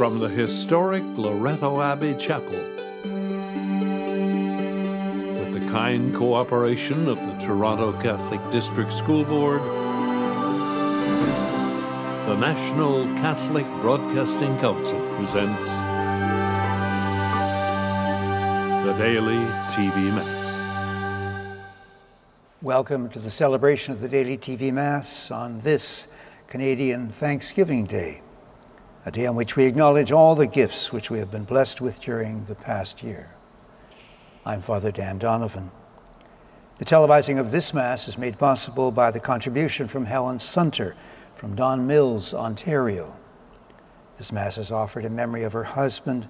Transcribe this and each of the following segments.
from the historic Loretto Abbey Chapel. With the kind cooperation of the Toronto Catholic District School Board, the National Catholic Broadcasting Council presents the Daily TV Mass. Welcome to the celebration of the Daily TV Mass on this Canadian Thanksgiving Day a day on which we acknowledge all the gifts which we have been blessed with during the past year. I'm Father Dan Donovan. The televising of this Mass is made possible by the contribution from Helen Sunter from Don Mills, Ontario. This Mass is offered in memory of her husband,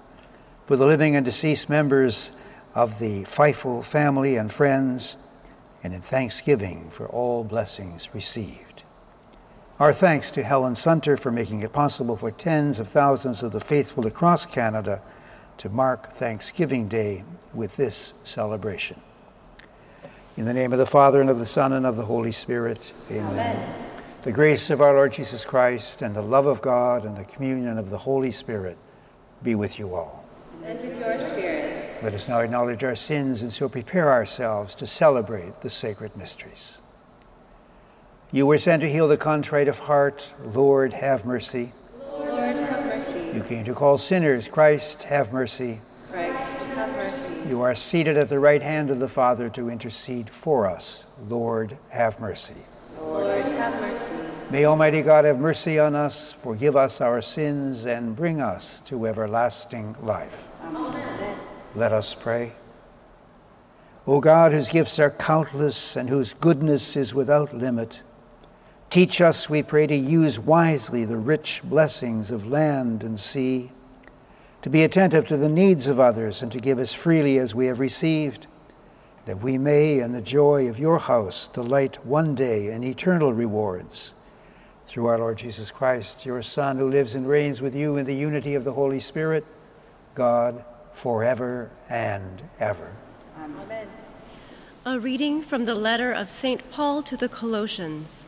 for the living and deceased members of the Feifel family and friends, and in thanksgiving for all blessings received. Our thanks to Helen Sunter for making it possible for tens of thousands of the faithful across Canada to mark Thanksgiving Day with this celebration. In the name of the Father, and of the Son, and of the Holy Spirit, amen. amen. The grace of our Lord Jesus Christ, and the love of God, and the communion of the Holy Spirit be with you all. And with your spirit. Let us now acknowledge our sins and so prepare ourselves to celebrate the sacred mysteries. You were sent to heal the contrite of heart. Lord, have mercy. Lord, have mercy. You came to call sinners. Christ, have mercy. Christ, have mercy. You are seated at the right hand of the Father to intercede for us. Lord, have mercy. Lord, have mercy. May Almighty God have mercy on us, forgive us our sins, and bring us to everlasting life. Amen. Let us pray. O God, whose gifts are countless and whose goodness is without limit, Teach us, we pray, to use wisely the rich blessings of land and sea, to be attentive to the needs of others, and to give as freely as we have received, that we may, in the joy of your house, delight one day in eternal rewards. Through our Lord Jesus Christ, your Son, who lives and reigns with you in the unity of the Holy Spirit, God, forever and ever. Amen. A reading from the letter of St. Paul to the Colossians.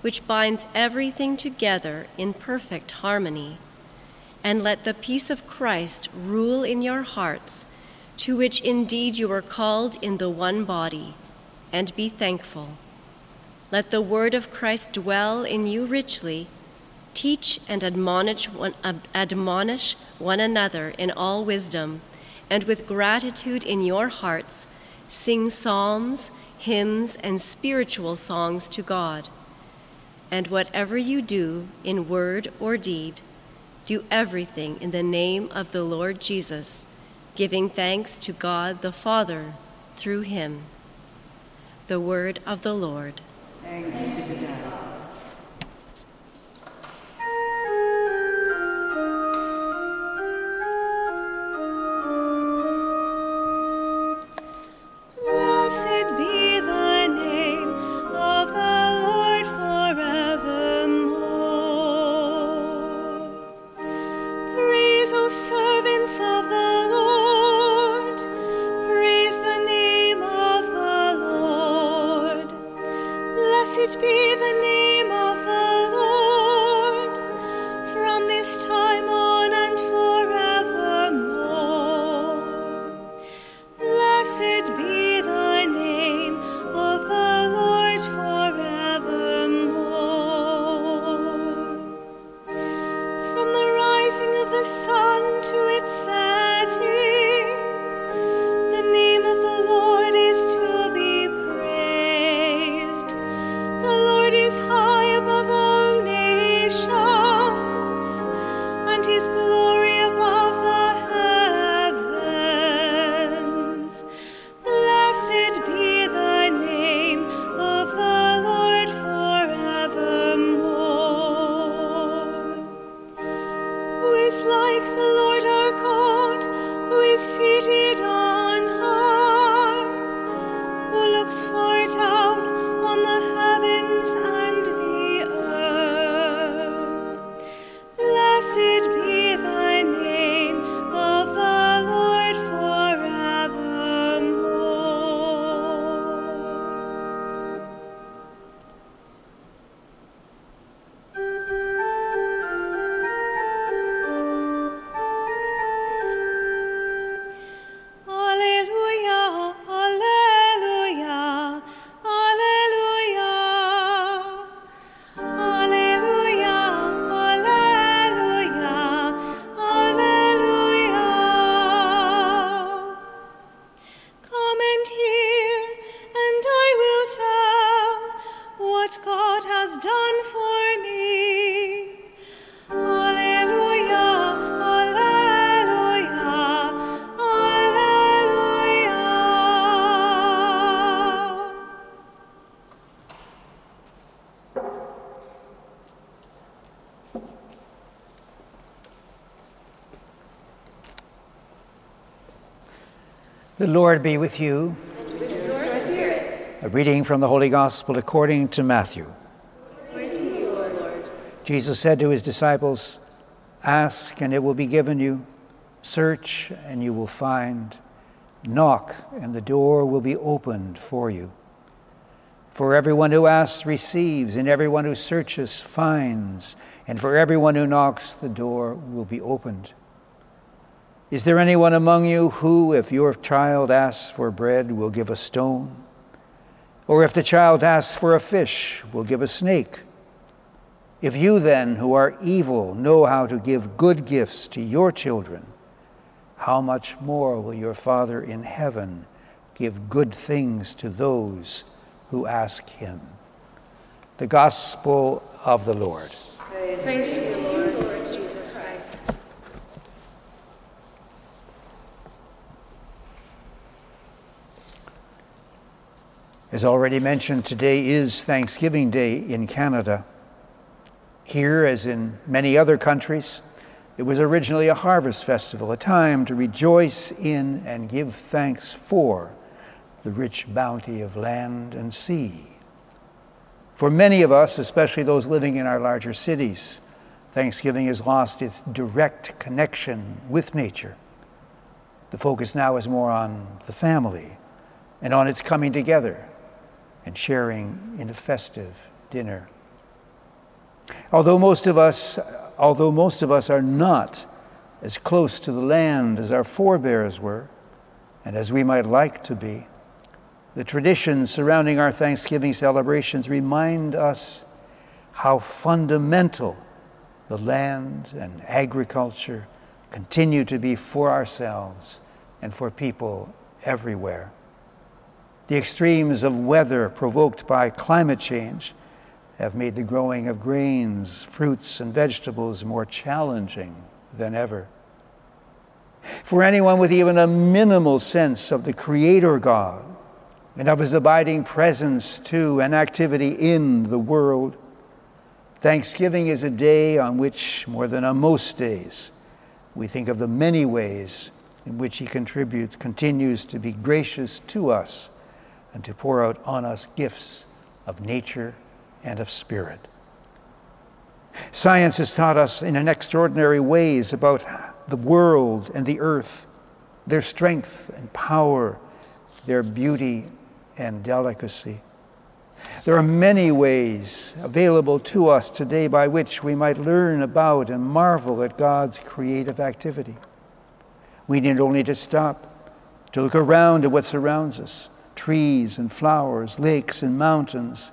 which binds everything together in perfect harmony. And let the peace of Christ rule in your hearts, to which indeed you are called in the one body, and be thankful. Let the word of Christ dwell in you richly. Teach and admonish one, admonish one another in all wisdom, and with gratitude in your hearts, sing psalms, hymns, and spiritual songs to God and whatever you do in word or deed, do everything in the name of the Lord Jesus, giving thanks to God the Father through him. The word of the Lord. Thanks The Lord be with you. With. A reading from the Holy Gospel according to Matthew. To you. Jesus said to his disciples, Ask and it will be given you, search and you will find, knock and the door will be opened for you. For everyone who asks receives, and everyone who searches finds, and for everyone who knocks the door will be opened. Is there anyone among you who, if your child asks for bread, will give a stone? Or if the child asks for a fish, will give a snake? If you then, who are evil, know how to give good gifts to your children, how much more will your Father in heaven give good things to those who ask him? The Gospel of the Lord you, Lord, Lord Jesus Christ. As already mentioned, today is Thanksgiving Day in Canada. Here, as in many other countries, it was originally a harvest festival, a time to rejoice in and give thanks for the rich bounty of land and sea. For many of us, especially those living in our larger cities, Thanksgiving has lost its direct connection with nature. The focus now is more on the family and on its coming together and sharing in a festive dinner. Although most of us, although most of us are not as close to the land as our forebears were, and as we might like to be, the traditions surrounding our Thanksgiving celebrations remind us how fundamental the land and agriculture continue to be for ourselves and for people everywhere. The extremes of weather provoked by climate change have made the growing of grains, fruits, and vegetables more challenging than ever. For anyone with even a minimal sense of the Creator God and of His abiding presence to and activity in the world, Thanksgiving is a day on which, more than on most days, we think of the many ways in which He contributes, continues to be gracious to us and to pour out on us gifts of nature and of spirit. Science has taught us in an extraordinary ways about the world and the earth, their strength and power, their beauty and delicacy. There are many ways available to us today by which we might learn about and marvel at God's creative activity. We need only to stop, to look around at what surrounds us trees and flowers, lakes and mountains,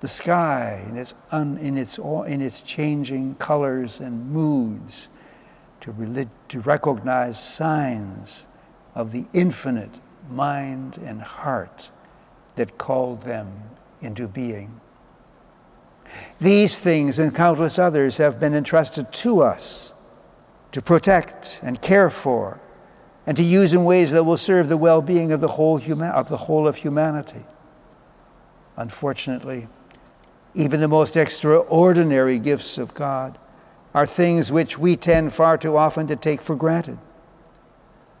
the sky in its, un, in its, in its changing colors and moods, to, relig- to recognize signs of the infinite mind and heart that called them into being. These things and countless others have been entrusted to us to protect and care for and to use in ways that will serve the well being of, the whole of the whole of humanity. Unfortunately, even the most extraordinary gifts of God are things which we tend far too often to take for granted.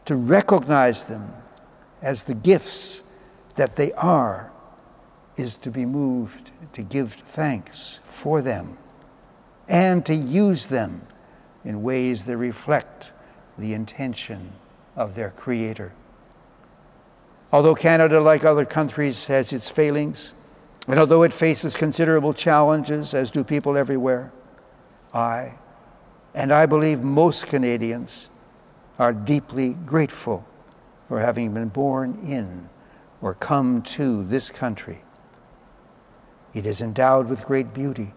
To recognize them as the gifts that they are is to be moved to give thanks for them and to use them in ways that reflect the intention of their Creator. Although Canada, like other countries, has its failings, and although it faces considerable challenges, as do people everywhere, I, and I believe most Canadians, are deeply grateful for having been born in or come to this country. It is endowed with great beauty,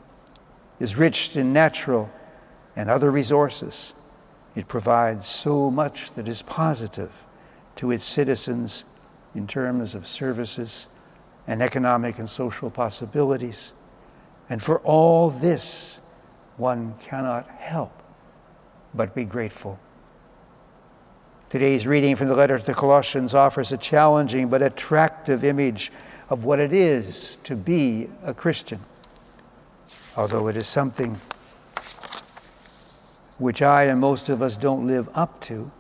is rich in natural and other resources, it provides so much that is positive to its citizens in terms of services and economic and social possibilities. And for all this, one cannot help but be grateful. Today's reading from the letter to the Colossians offers a challenging but attractive image of what it is to be a Christian, although it is something which I and most of us don't live up to.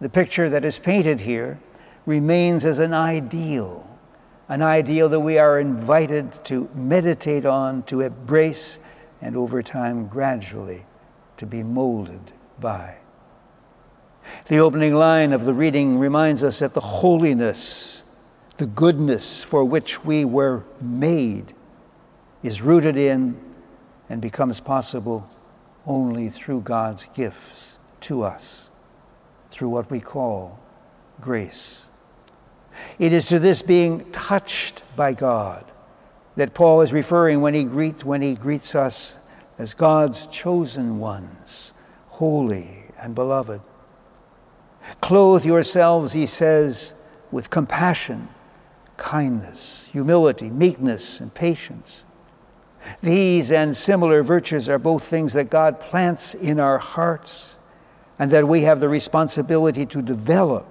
The picture that is painted here remains as an ideal, an ideal that we are invited to meditate on, to embrace, and over time, gradually, to be molded by. The opening line of the reading reminds us that the holiness, the goodness for which we were made, is rooted in and becomes possible only through God's gifts to us, through what we call grace. It is to this being touched by God that Paul is referring when he greets, when he greets us as God's chosen ones, holy and beloved. Clothe yourselves, he says, with compassion, kindness, humility, meekness, and patience. These and similar virtues are both things that God plants in our hearts and that we have the responsibility to develop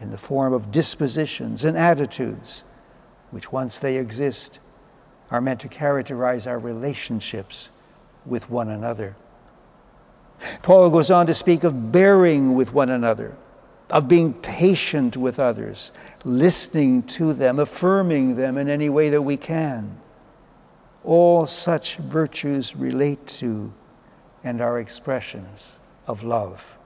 in the form of dispositions and attitudes, which once they exist, are meant to characterize our relationships with one another. Paul goes on to speak of bearing with one another, of being patient with others, listening to them, affirming them in any way that we can. All such virtues relate to and are expressions of love.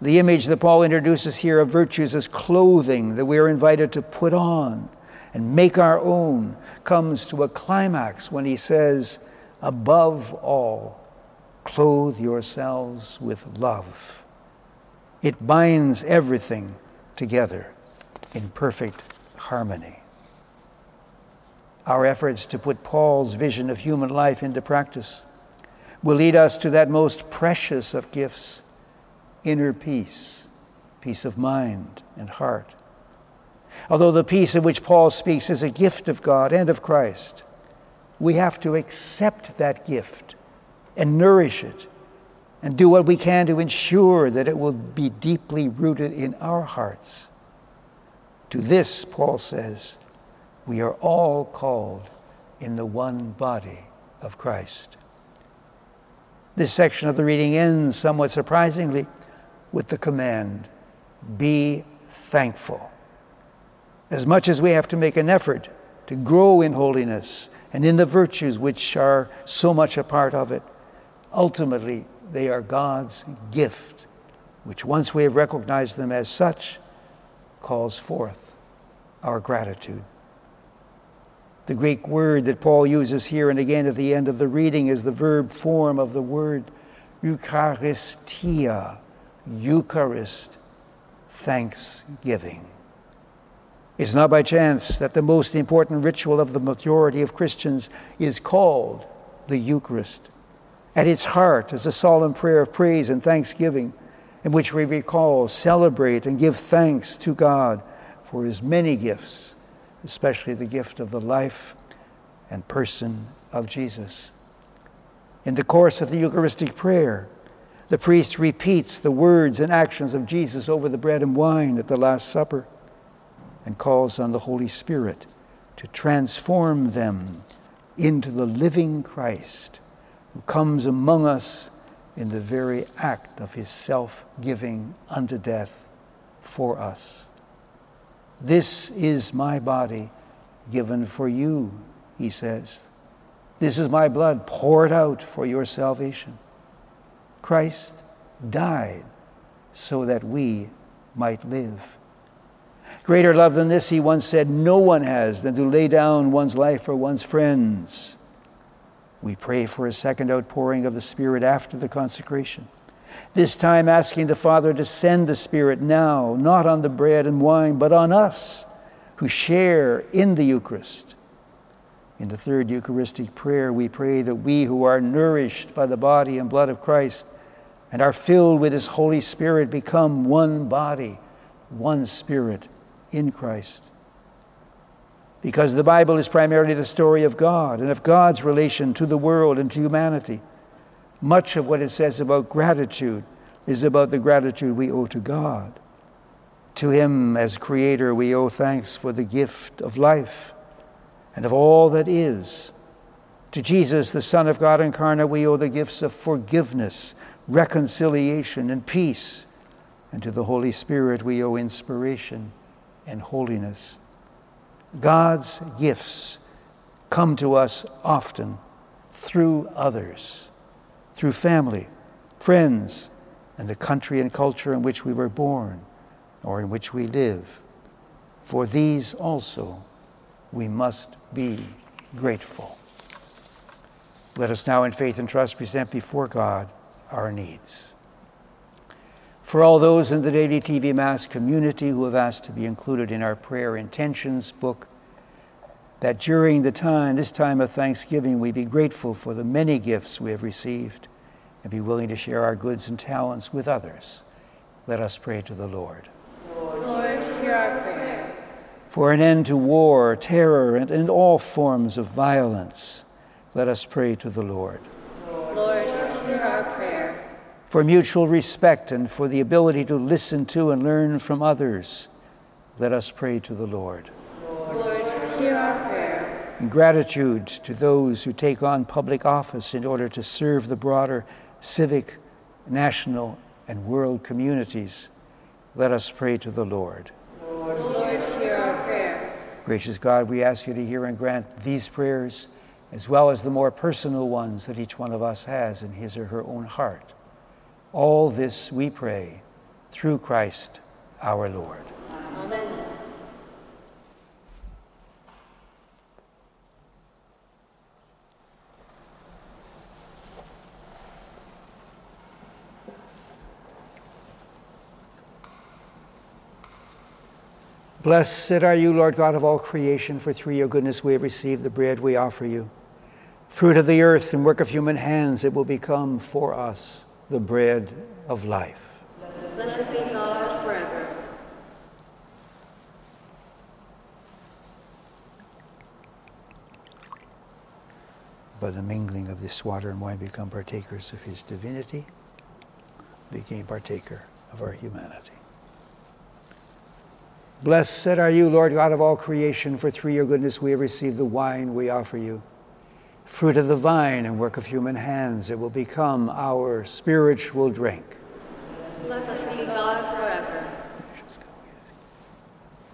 The image that Paul introduces here of virtues as clothing that we are invited to put on and make our own comes to a climax when he says, Above all, clothe yourselves with love. It binds everything together in perfect harmony. Our efforts to put Paul's vision of human life into practice will lead us to that most precious of gifts inner peace, peace of mind and heart. Although the peace of which Paul speaks is a gift of God and of Christ, we have to accept that gift and nourish it and do what we can to ensure that it will be deeply rooted in our hearts. To this, Paul says, we are all called in the one body of Christ. This section of the reading ends somewhat surprisingly with the command be thankful. As much as we have to make an effort to grow in holiness and in the virtues which are so much a part of it, ultimately they are God's gift, which once we have recognized them as such, calls forth our gratitude. The Greek word that Paul uses here and again at the end of the reading is the verb form of the word Eucharistia, Eucharist, thanksgiving. It's not by chance that the most important ritual of the majority of Christians is called the Eucharist. At its heart is a solemn prayer of praise and thanksgiving in which we recall, celebrate, and give thanks to God for his many gifts especially the gift of the life and person of Jesus. In the course of the Eucharistic prayer, the priest repeats the words and actions of Jesus over the bread and wine at the Last Supper and calls on the Holy Spirit to transform them into the living Christ who comes among us in the very act of his self giving unto death for us. This is my body given for you, he says. This is my blood poured out for your salvation. Christ died so that we might live. Greater love than this, he once said, no one has than to lay down one's life for one's friends. We pray for a second outpouring of the Spirit after the consecration. This time asking the Father to send the Spirit now, not on the bread and wine, but on us who share in the Eucharist. In the third Eucharistic prayer, we pray that we who are nourished by the body and blood of Christ and are filled with His Holy Spirit become one body, one Spirit in Christ. Because the Bible is primarily the story of God and of God's relation to the world and to humanity. Much of what it says about gratitude is about the gratitude we owe to God. To Him, as Creator, we owe thanks for the gift of life and of all that is. To Jesus, the Son of God incarnate, we owe the gifts of forgiveness, reconciliation, and peace. And to the Holy Spirit, we owe inspiration and holiness. God's gifts come to us often through others, through family, friends, and the country and culture in which we were born or in which we live. For these also we must be grateful. Let us now, in faith and trust, present before God our needs. For all those in the Daily TV Mass community who have asked to be included in our prayer intentions book, that during the time, this time of thanksgiving, we be grateful for the many gifts we have received and be willing to share our goods and talents with others. Let us pray to the Lord. Lord, hear our prayer. For an end to war, terror, and, and all forms of violence, let us pray to the Lord. Lord, hear our prayer. For mutual respect and for the ability to listen to and learn from others, let us pray to the Lord. Lord, hear our In gratitude to those who take on public office in order to serve the broader civic, national, and world communities, let us pray to the Lord. Lord, hear our prayer. Gracious God, we ask you to hear and grant these prayers, as well as the more personal ones that each one of us has in his or her own heart. All this we pray through Christ our Lord. Amen. Blessed are you, Lord God of all creation, for through your goodness we have received the bread we offer you. Fruit of the earth and work of human hands, it will become for us the bread of life. Blessed be God forever. By the mingling of this water and wine, become partakers of his divinity, became partaker of our humanity. Blessed are you, Lord God of all creation, for through your goodness we have received the wine we offer you. Fruit of the vine and work of human hands, it will become our spiritual drink. Blessed be God forever.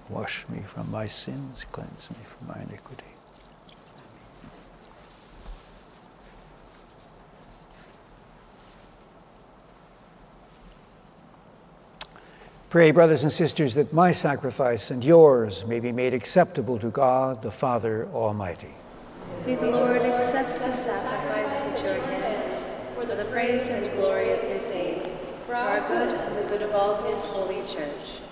Wash me from my sins, cleanse me from my iniquity. Pray, brothers and sisters, that my sacrifice and yours may be made acceptable to God, the Father Almighty. May the Lord accept the sacrifice at your hands for the praise and glory of his name, for our good and the good of all his holy church.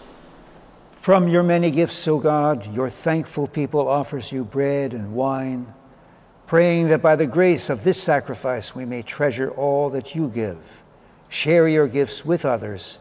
From your many gifts, O God, your thankful people offers you bread and wine, praying that by the grace of this sacrifice we may treasure all that you give, share your gifts with others,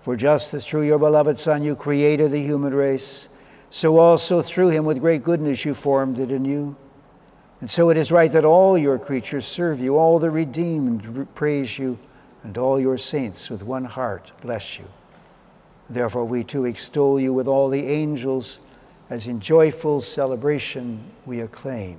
For just as through your beloved Son you created the human race, so also through him with great goodness you formed it anew. And so it is right that all your creatures serve you, all the redeemed praise you, and all your saints with one heart bless you. Therefore, we too extol you with all the angels, as in joyful celebration we acclaim.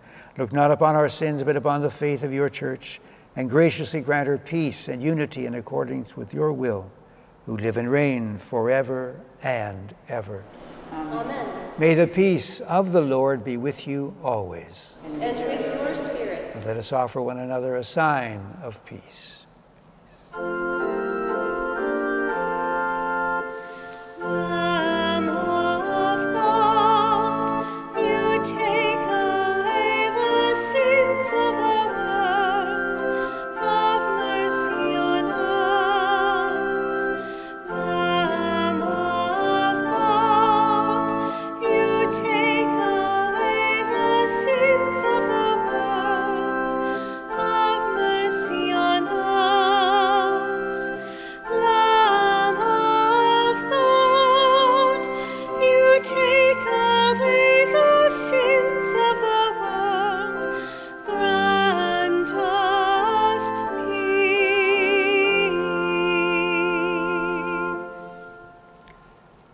Look not upon our sins, but upon the faith of your church, and graciously grant her peace and unity in accordance with your will, who live and reign forever and ever. Amen. May the peace of the Lord be with you always. And with your spirit. And let us offer one another a sign of peace.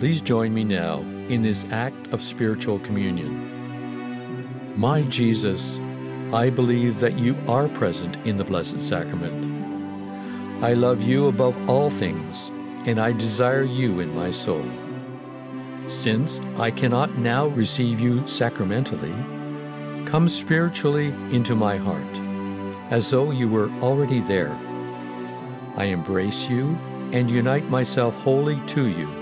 Please join me now in this act of spiritual communion. My Jesus, I believe that you are present in the Blessed Sacrament. I love you above all things, and I desire you in my soul. Since I cannot now receive you sacramentally, come spiritually into my heart, as though you were already there. I embrace you and unite myself wholly to you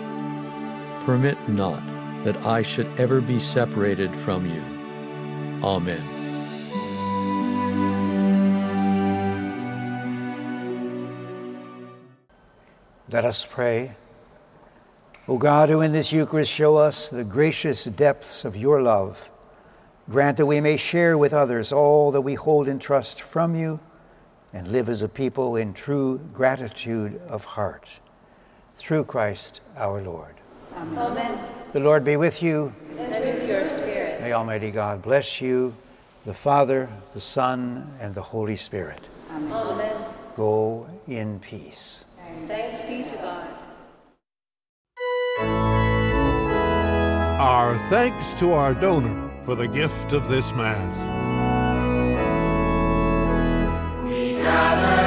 permit not that I should ever be separated from you. Amen. Let us pray. O God, who in this Eucharist show us the gracious depths of your love, grant that we may share with others all that we hold in trust from you and live as a people in true gratitude of heart. Through Christ our Lord. Amen. The Lord be with you. And with your spirit. May Almighty God bless you, the Father, the Son, and the Holy Spirit. Amen. Go in peace. Thanks be to God. Our thanks to our donor for the gift of this Mass. We gather